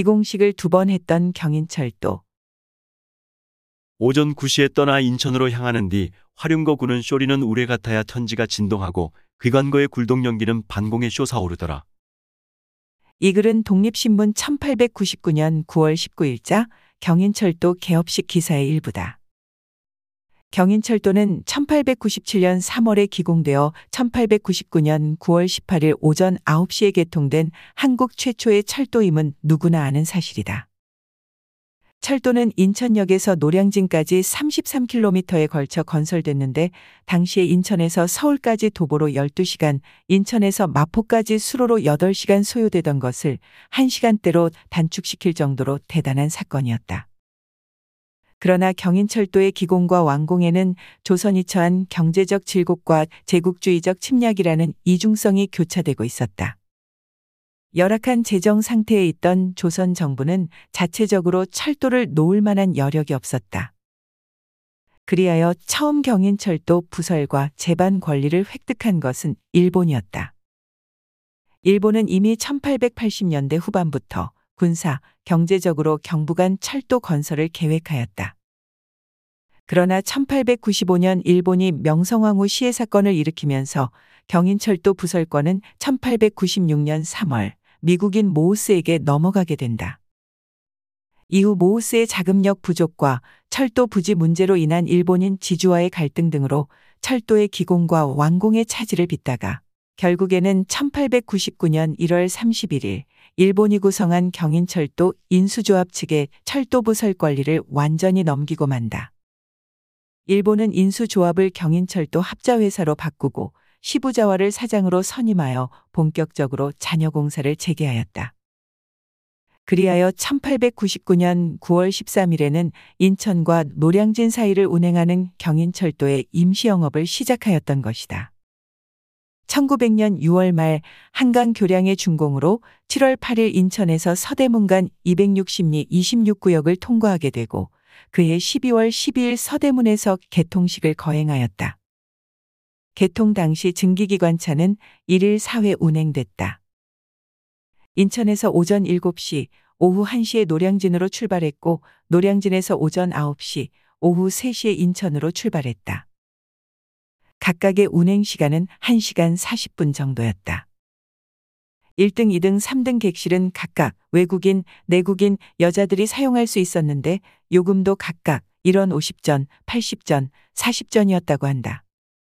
기공식을 두 번 했던 경인철도. 오전 9시에 떠나 인천으로 향하는 뒤 화륜거 구는 쇼리는 우레 같아야 천지가 진동하고 귀관거의 굴동 연기는 반공에 쇼사오르더라. 이 글은 독립신문 1899년 9월 19일자 경인철도 개업식 기사의 일부다. 경인철도는 1897년 3월에 기공되어 1899년 9월 18일 오전 9시에 개통된 한국 최초의 철도임은 누구나 아는 사실이다. 철도는 인천역에서 노량진까지 33km에 걸쳐 건설됐는데 당시에 인천에서 서울까지 도보로 12시간, 인천에서 마포까지 수로로 8시간 소요되던 것을 1시간대로 단축시킬 정도로 대단한 사건이었다. 그러나 경인철도의 기공과 완공에는 조선이 처한 경제적 질곡과 제국주의적 침략이라는 이중성이 교차되고 있었다. 열악한 재정 상태에 있던 조선 정부는 자체적으로 철도를 놓을 만한 여력이 없었다. 그리하여 처음 경인철도 부설과 제반 권리를 획득한 것은 일본이었다. 일본은 이미 1880년대 후반부터 군사, 경제적으로 경부간 철도 건설을 계획하였다. 그러나 1895년 일본이 명성황후 시해 사건을 일으키면서 경인철도 부설권은 1896년 3월 미국인 모우스에게 넘어가게 된다. 이후 모우스의 자금력 부족과 철도 부지 문제로 인한 일본인 지주와의 갈등 등으로 철도의 기공과 완공의 차질을 빚다가 결국에는 1899년 1월 31일 일본이 구성한 경인철도 인수조합 측에 철도부 설 권리를 완전히 넘기고 만다. 일본은 인수조합을 경인철도 합자회사로 바꾸고 시부자와를 사장으로 선임하여 본격적으로 잔여공사를 재개하였다. 그리하여 1899년 9월 13일에는 인천과 노량진 사이를 운행하는 경인철도의 임시영업을 시작하였던 것이다. 1900년 6월 말 한강 교량의 준공으로 7월 8일 인천에서 서대문 간 260리 26구역을 통과하게 되고 그해 12월 12일 서대문에서 개통식을 거행하였다. 개통 당시 증기기관차는 1일 4회 운행됐다. 인천에서 오전 7시, 오후 1시에 노량진으로 출발했고 노량진에서 오전 9시, 오후 3시에 인천으로 출발했다. 각각의 운행 시간은 1시간 40분 정도였다. 1등, 2등, 3등 객실은 각각 외국인, 내국인, 여자들이 사용할 수 있었는데 요금도 각각 1원 50전, 80전, 40전이었다고 한다.